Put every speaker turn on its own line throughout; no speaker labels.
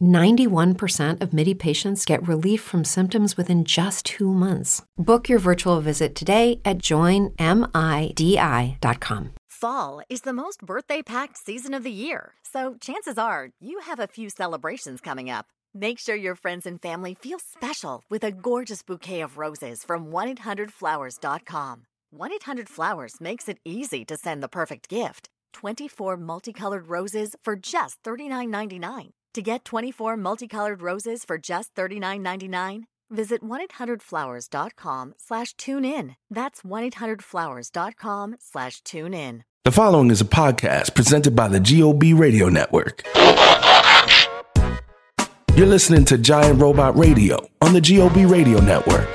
91% of MIDI patients get relief from symptoms within just two months. Book your virtual visit today at joinmidi.com.
Fall is the most birthday packed season of the year, so chances are you have a few celebrations coming up. Make sure your friends and family feel special with a gorgeous bouquet of roses from 1-800-Flowers.com. 1-800-Flowers makes it easy to send the perfect gift. 24 multicolored roses for just $39.99. To get 24 multicolored roses for just $39.99, visit 1-800-Flowers.com slash tune in. That's 1-800-Flowers.com slash tune in.
The following is a podcast presented by the GOB Radio Network. You're listening to Giant Robot Radio on the GOB Radio Network.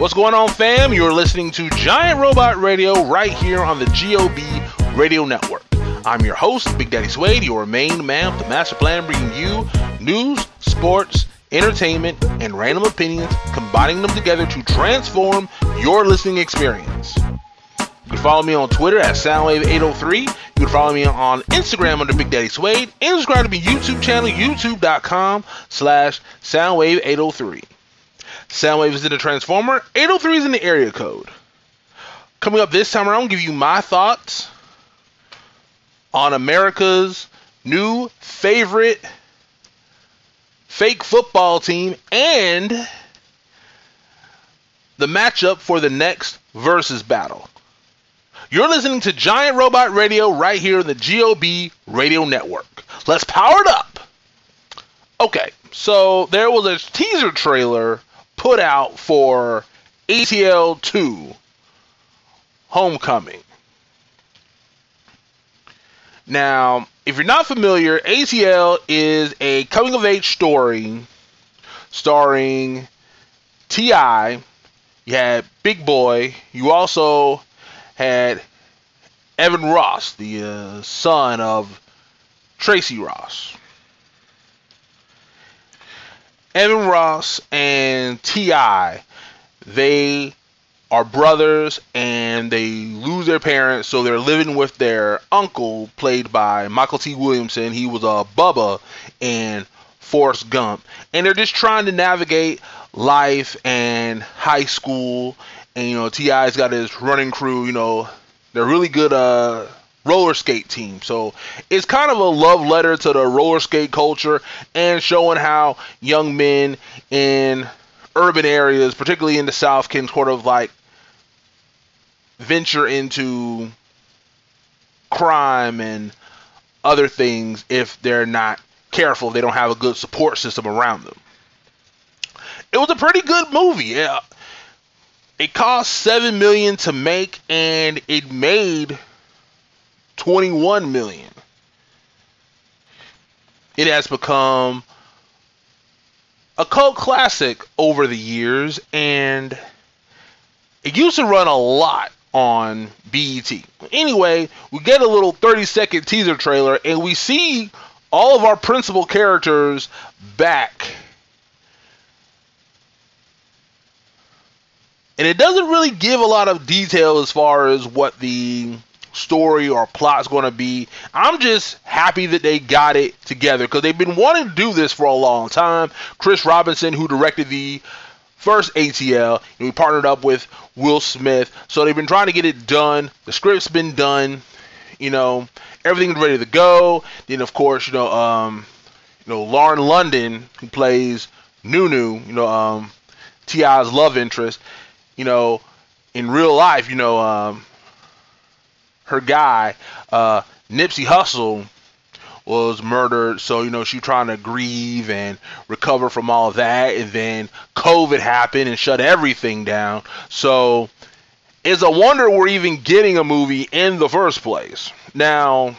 What's going on, fam? You're listening to Giant Robot Radio right here on the GOB Radio Network. I'm your host, Big Daddy Suede, your main man with the master plan, bringing you news, sports, entertainment, and random opinions, combining them together to transform your listening experience. You can follow me on Twitter at Soundwave803. You can follow me on Instagram under Big Daddy Suede. And subscribe to my YouTube channel, youtube.com slash Soundwave803. Soundwave is in the Transformer. 803 is in the area code. Coming up this time around, I'll give you my thoughts on America's new favorite fake football team and the matchup for the next versus battle. You're listening to Giant Robot Radio right here in the GOB Radio Network. Let's power it up. Okay, so there was a teaser trailer put out for ATL 2 Homecoming. Now, if you're not familiar, ATL is a coming of age story starring T.I. You had Big Boi. You also had Evan Ross, the uh, son of Tracy Ross. Evan Ross and T.I., they are brothers and they lose their parents, so they're living with their uncle, played by Mykelti Williamson. He was a Bubba in Forrest Gump, and they're just trying to navigate life and high school. And you know, T.I.'s got his running crew. You know, they're really good uh, roller skate team. So it's kind of a love letter to the roller skate culture and showing how young men in urban areas, particularly in the South, can sort of like venture into crime and other things if they're not careful, they don't have a good support system around them. It was a pretty good movie. Yeah. It cost 7 million to make and it made 21 million. It has become a cult classic over the years and it used to run a lot on BET. Anyway, we get a little 30 second teaser trailer and we see all of our principal characters back. And it doesn't really give a lot of detail as far as what the story or plot is going to be. I'm just happy that they got it together because they've been wanting to do this for a long time. Chris Robinson, who directed the first ATL. And we partnered up with Will Smith. So they've been trying to get it done. The script's been done. You know, everything's ready to go. Then of course, you know, um, you know, Lauren London, who plays New-New, you know, um, T.I.'s love interest, you know, in real life, you know, um, her guy, uh, Nipsey Hussle, was murdered. So, you know, she trying to grieve and recover from all that. And then COVID happened and shut everything down. So, it's a wonder we're even getting a movie in the first place. Now,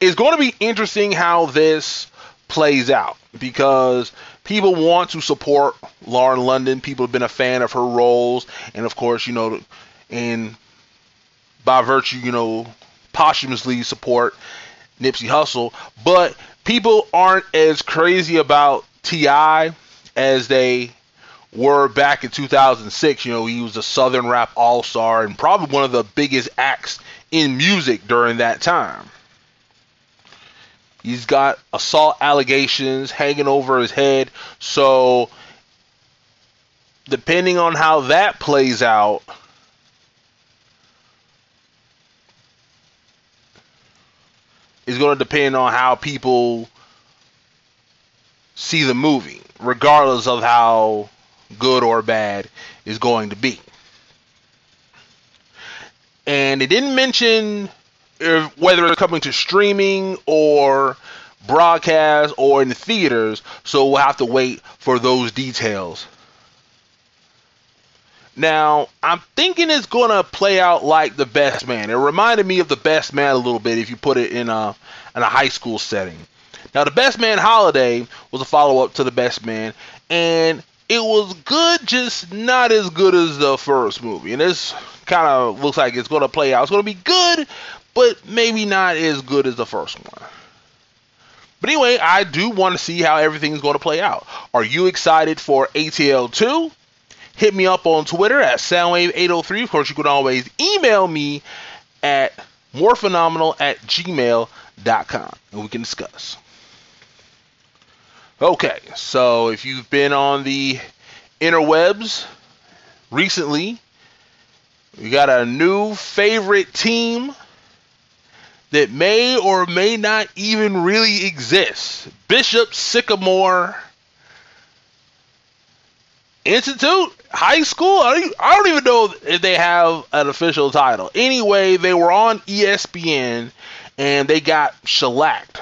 it's going to be interesting how this plays out because people want to support Lauren London. People have been a fan of her roles, and of course, you know, and by virtue, you know, posthumously support Nipsey Hussle. But people aren't as crazy about T.I. as they were back in 2006. You know, he was a Southern rap all star and probably one of the biggest acts in music during that time. He's got assault allegations hanging over his head. So, depending on how that plays out, is going to depend on how people see the movie, regardless of how good or bad is going to be. And it didn't mention if, whether it's coming to streaming or broadcast or in the theaters, so we'll have to wait for those details. Now, I'm thinking it's going to play out like The Best Man. It reminded me of The Best Man a little bit if you put it in a in a high school setting. Now, The Best Man Holiday was a follow-up to The Best Man, and it was good, just not as good as the first movie. And this kind of looks like it's going to play out. It's going to be good, but maybe not as good as the first one. But anyway, I do want to see how everything's going to play out. Are you excited for ATL 2? Hit me up on Twitter at Soundwave803. Of course, you can always email me at morephenomenal at gmail.com and we can discuss. Okay, so if you've been on the interwebs recently, we got a new favorite team that may or may not even really exist. Bishop Sycamore Institute High School. I don't, I don't even know if they have an official title. Anyway, they were on ESPN and they got shellacked,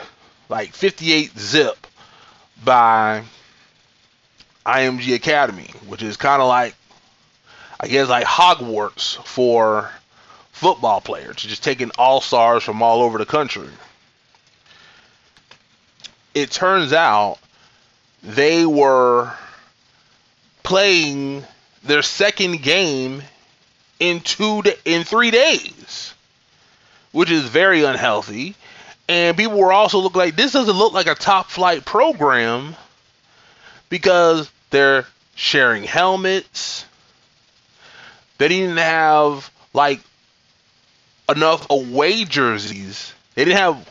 like 58 zip, by IMG Academy, which is kind of like, I guess, like Hogwarts for football players, just taking all stars from all over the country. It turns out they were playing their second game in two in three days, which is very unhealthy. And people were also looking like this doesn't look like a top flight program because they're sharing helmets. They didn't have like enough away jerseys. They didn't have.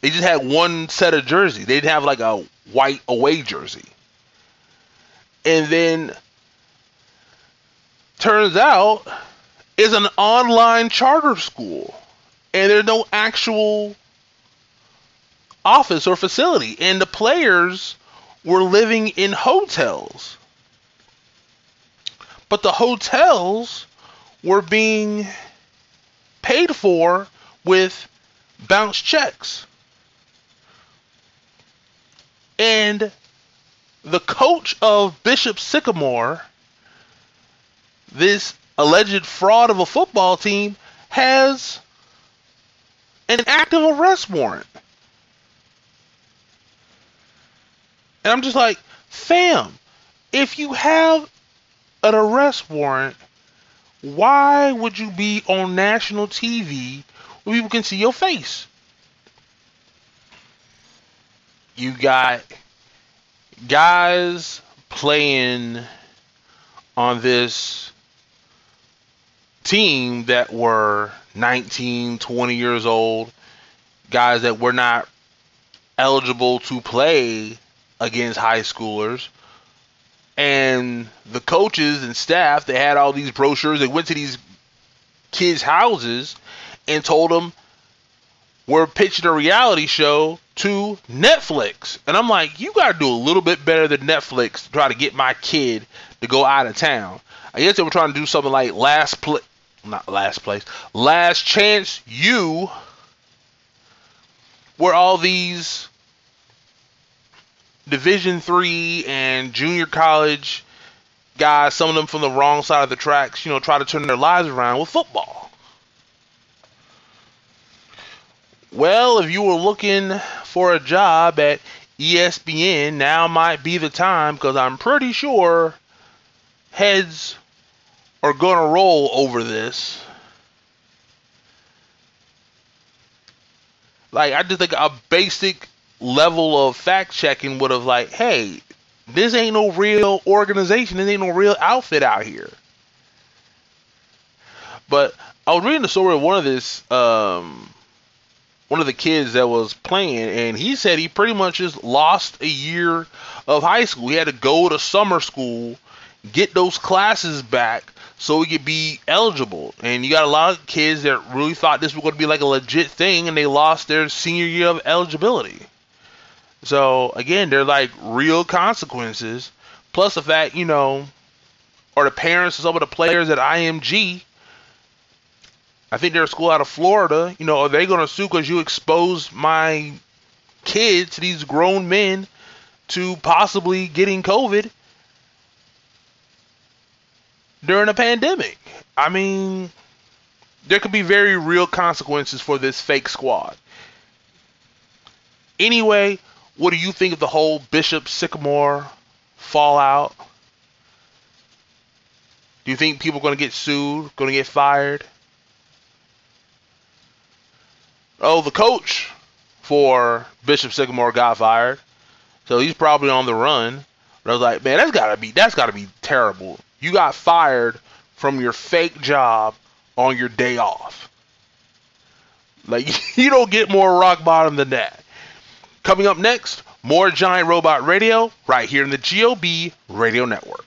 They just had one set of jerseys. They didn't have like a white away jersey. And then turns out is an online charter school, and there's no actual office or facility, and the players were living in hotels. But the hotels were being paid for with bounce checks. And the coach of Bishop Sycamore, this alleged fraud of a football team, has an active arrest warrant. And I'm just like, fam, if you have an arrest warrant, why would you be on national TV where people can see your face? You got guys playing on this team that were 19, 20 years old, guys that were not eligible to play against high schoolers and the coaches and staff they had all these brochures they went to these kids houses and told them we're pitching a reality show to Netflix. And I'm like, you got to do a little bit better than Netflix to try to get my kid to go out of town. I guess they were trying to do something like last pl- not last place, Last Chance U, where all these Division three and junior college guys, some of them from the wrong side of the tracks, you know, try to turn their lives around with football. Well, if you were looking for a job at ESPN, now might be the time because I'm pretty sure heads are going to roll over this. Like, I just think a basic level of fact checking would have, like, hey, this ain't no real organization. This ain't no real outfit out here. But I was reading the story of one of this, um, one of the kids that was playing, and he said he pretty much just lost a year of high school. He had to go to summer school, get those classes back, so he could be eligible. And you got a lot of kids that really thought this was going to be like a legit thing, and they lost their senior year of eligibility. So again, they're like real consequences. Plus the fact, you know, or the parents of some of the players at IMG. I think they're a school out of Florida. You know, are they going to sue because you exposed my kids, these grown men, to possibly getting COVID? during a pandemic. I mean, there could be very real consequences for this fake squad. Anyway, what do you think of the whole Bishop Sycamore fallout? Do you think people are going to get sued, going to get fired? Oh, the coach for Bishop Sycamore got fired, so he's probably on the run. But I was like, man, that's gotta be that's gotta be terrible you got fired from your fake job on your day off. Like, you don't get more rock bottom than that. Coming up next, more Giant Robot Radio right here in the GOB Radio Network.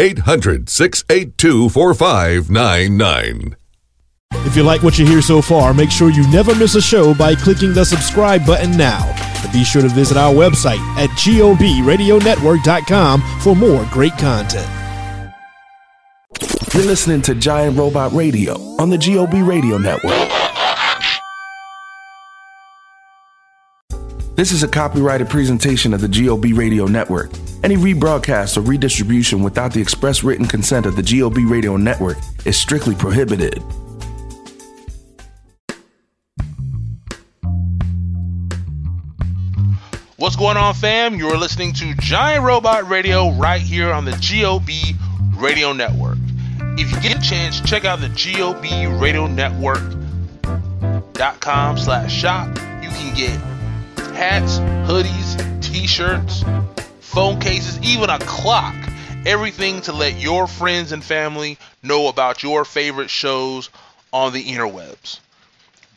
800-682-4599.
If you like what you hear so far, make sure you never miss a show by clicking the subscribe button now. And be sure to visit our website at gobradionetwork.com for more great content.
You're listening to Giant Robot Radio on the GOB Radio Network. This is a copyrighted presentation of the GOB Radio Network. Any rebroadcast or redistribution without the express written consent of the GOB Radio Network is strictly prohibited.
What's going on, fam? You're listening to Giant Robot Radio right here on the GOB Radio Network. If you get a chance, check out the GOB Radio Network.com slash shop. You can get hats, hoodies, t-shirts, phone cases, even a clock. Everything to let your friends and family know about your favorite shows on the interwebs.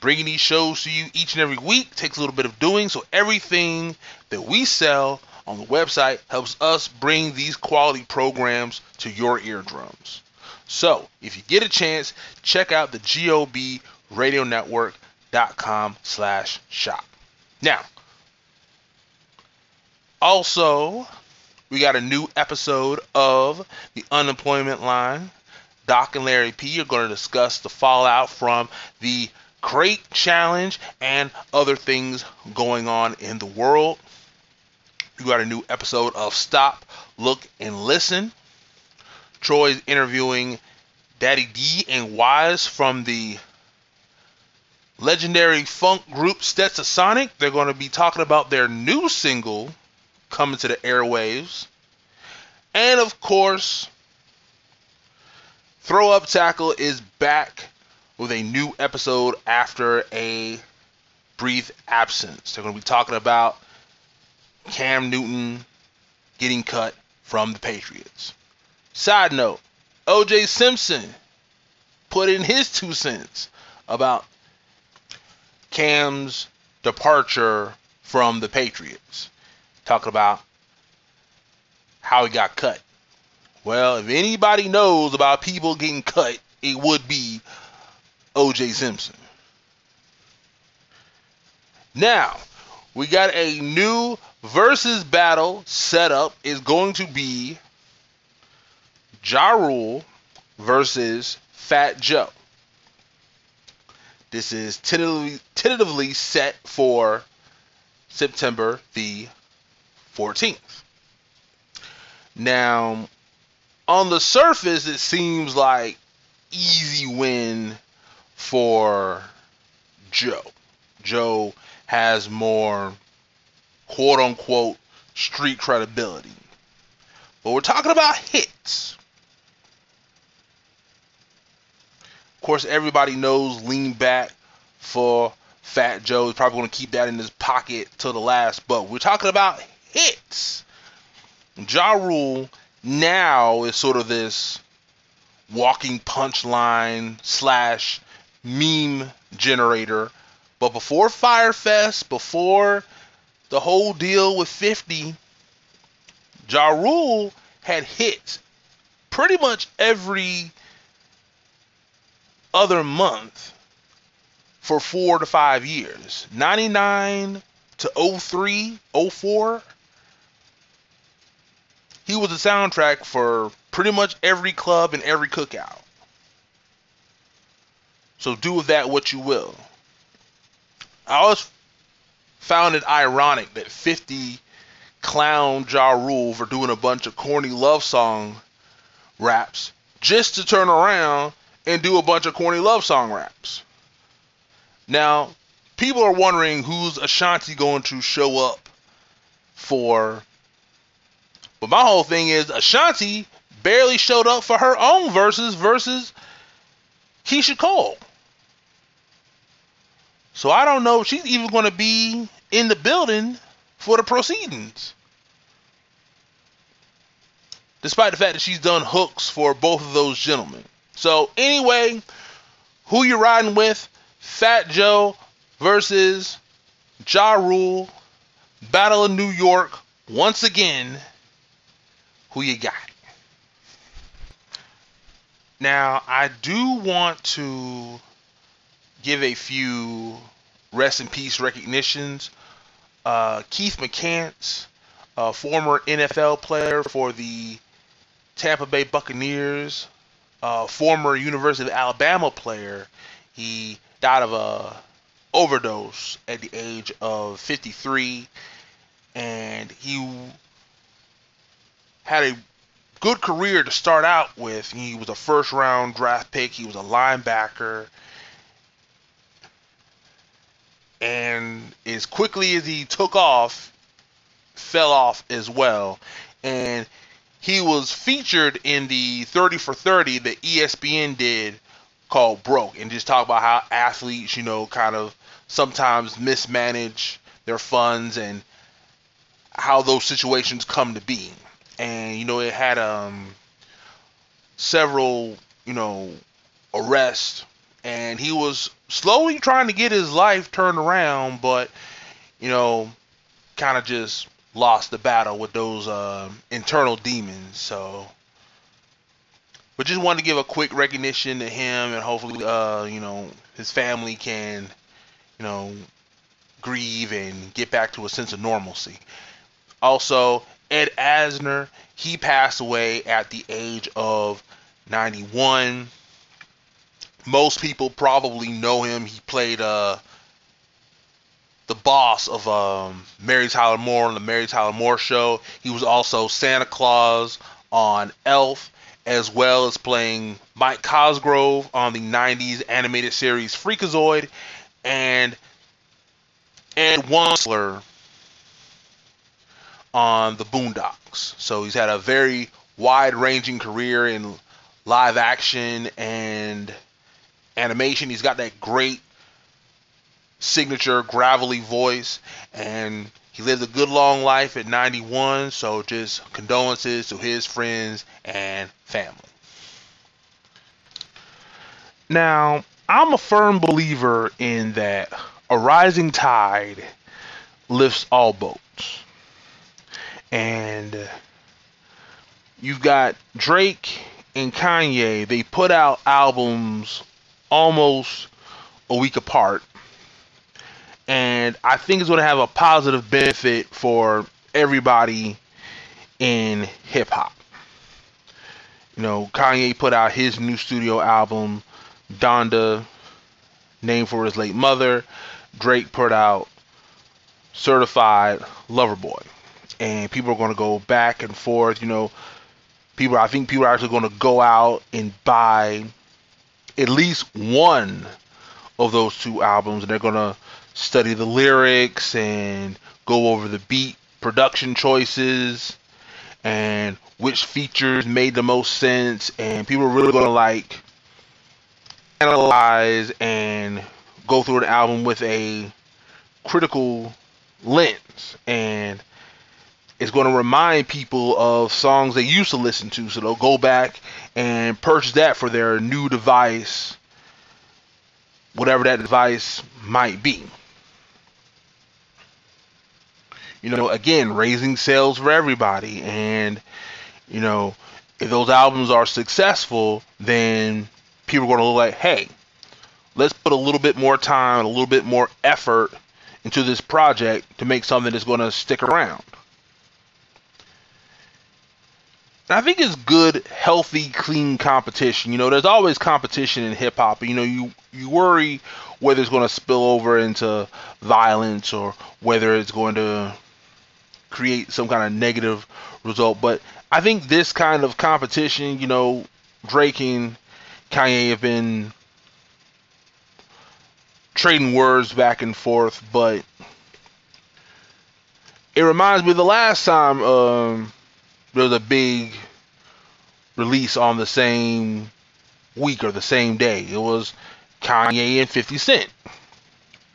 Bringing these shows to you each and every week takes a little bit of doing, so everything that we sell on the website helps us bring these quality programs to your eardrums. So, if you get a chance, check out the gobradionetwork.com slash shop. Now, also, we got a new episode of the Unemployment Line. Doc and Larry P are going to discuss the fallout from the Crate Challenge and other things going on in the world. We got a new episode of Stop, Look, and Listen. Troy's interviewing Daddy D and Wise from the legendary funk group Stetsasonic. They're going to be talking about their new single coming to the airwaves. And of course, Throw Up Tackle is back with a new episode after a brief absence. They're going to be talking about Cam Newton getting cut from the Patriots. Side note OJ Simpson put in his two cents about Cam's departure from the Patriots. Talking about how he got cut. Well, if anybody knows about people getting cut, it would be OJ Simpson. Now, we got a new versus battle set up is going to be Ja Rule versus Fat Joe. This is tentatively, tentatively set for September the 14th. Now, on the surface, it seems like easy win for Joe. Joe has more quote unquote street credibility. But we're talking about hits. Of course, everybody knows lean back for Fat Joe. He's probably going to keep that in his pocket till the last. But we're talking about hits. Ja Rule now is sort of this walking punchline slash meme generator. But before Fyre Fest, before the whole deal with 50, Ja Rule had hits pretty much every other month for four to five years. 99 to 03, 04. He was the soundtrack for pretty much every club and every cookout. So do with that what you will. I always found it ironic that 50 clown Ja Rule for doing a bunch of corny love song raps just to turn around and do a bunch of corny love song raps. Now, people are wondering who's Ashanti going to show up for. But my whole thing is Ashanti barely showed up for her own verses versus Keyshia Cole. So I don't know if she's even going to be in the building for the proceedings. Despite the fact that she's done hooks for both of those gentlemen. So anyway, who you riding with? Fat Joe versus Ja Rule. Battle of New York once again. Who you got? Now, I do want to give a few rest in peace recognitions. Uh, Keith McCants, a former NFL player for the Tampa Bay Buccaneers, former University of Alabama player. He died of a overdose at the age of 53, and he had a good career to start out with. He was a first round draft pick. He was a linebacker and as quickly as he took off, fell off as well. And he was featured in the 30 for 30 that ESPN did called Broke and just talk about how athletes, you know, kind of sometimes mismanage their funds and how those situations come to be. And you know, it had um several, you know, arrests and he was slowly trying to get his life turned around, but you know, kind of just lost the battle with those uh, internal demons. So, but just wanted to give a quick recognition to him, and hopefully, uh, you know, his family can, you know, grieve and get back to a sense of normalcy. Also, Ed Asner, he passed away at the age of 91 most people probably know him. He played uh, the boss of um, Mary Tyler Moore on the Mary Tyler Moore Show. He was also Santa Claus on Elf, as well as playing Mike Cosgrove on the 90s animated series Freakazoid, and and Wuncler on the Boondocks. So he's had a very wide-ranging career in live action and animation. He's got that great signature gravelly voice, and he lived a good long life at 91. So just condolences to his friends and family. Now, I'm a firm believer in that a rising tide lifts all boats. And you've got Drake and Kanye, they put out albums almost a week apart. And I think it's going to have a positive benefit for everybody in hip hop. You know, Kanye put out his new studio album, Donda, named for his late mother. Drake put out Certified Lover Boy. And people are going to go back and forth. You know, people, I think people are actually going to go out and buy at least one of those two albums and they're going to study the lyrics and go over the beat production choices and which features made the most sense and people are really going to like analyze and go through the album with a critical lens and it's going to remind people of songs they used to listen to. So they'll go back and purchase that for their new device, whatever that device might be. You know, again, raising sales for everybody. And, you know, if those albums are successful, then people are going to look like, hey, let's put a little bit more time, a little bit more effort into this project to make something that's going to stick around. I think it's good, healthy, clean competition. You know, there's always competition in hip hop. You know, you you worry whether it's going to spill over into violence or whether it's going to create some kind of negative result. But I think this kind of competition, you know, Drake and Kanye have been trading words back and forth, but it reminds me the last time um, there was a big release on the same week or the same day. It was Kanye and 50 Cent.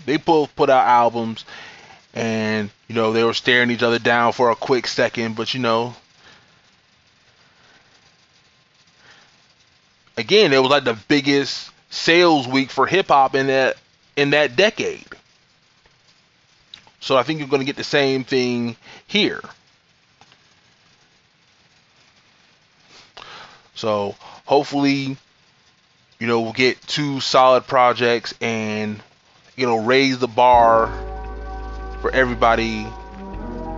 They both put out albums and, you know, they were staring each other down for a quick second, but, you know, again, it was like the biggest sales week for hip hop in that in that decade. So I think you're going to get the same thing here. So hopefully, you know, we'll get two solid projects and you know raise the bar for everybody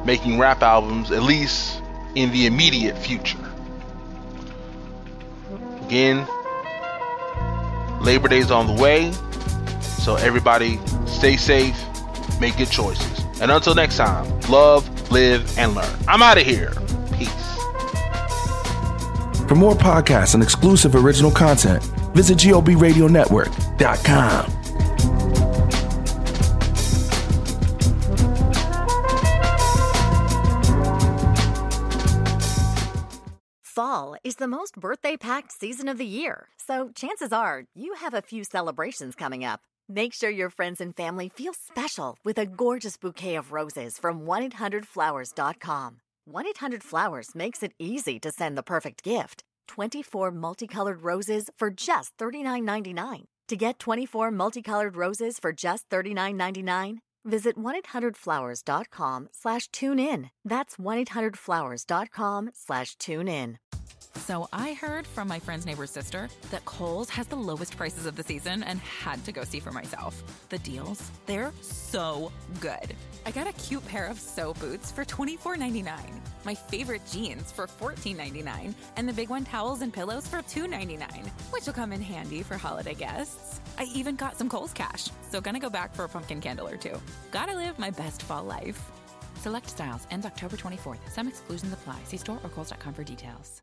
making rap albums, at least in the immediate future. Again, Labor Day's on the way, so everybody stay safe, make good choices. And until next time, love, live, and learn. I'm out of here.
For more podcasts and exclusive original content, visit GOBRadioNetwork.com.
Fall is the most birthday packed season of the year, so chances are you have a few celebrations coming up. Make sure your friends and family feel special with a gorgeous bouquet of roses from 1-800-Flowers.com. 1-800-Flowers makes it easy to send the perfect gift. 24 multicolored roses for just $39.99. To get 24 multicolored roses for just $39.99, visit 1-800-Flowers.com slash tune in. That's 1-800-Flowers.com slash tune in.
So I heard from my friend's neighbor's sister that Kohl's has the lowest prices of the season and had to go see for myself. The deals, they're so good. I got a cute pair of SO boots for $24.99, my favorite jeans for $14.99, and the Big One towels and pillows for $2.99, which will come in handy for holiday guests. I even got some Kohl's cash, so gonna go back for a pumpkin candle or two. Gotta live my best fall life. Select styles ends October 24th. Some exclusions apply. See store or Kohl's.com for details.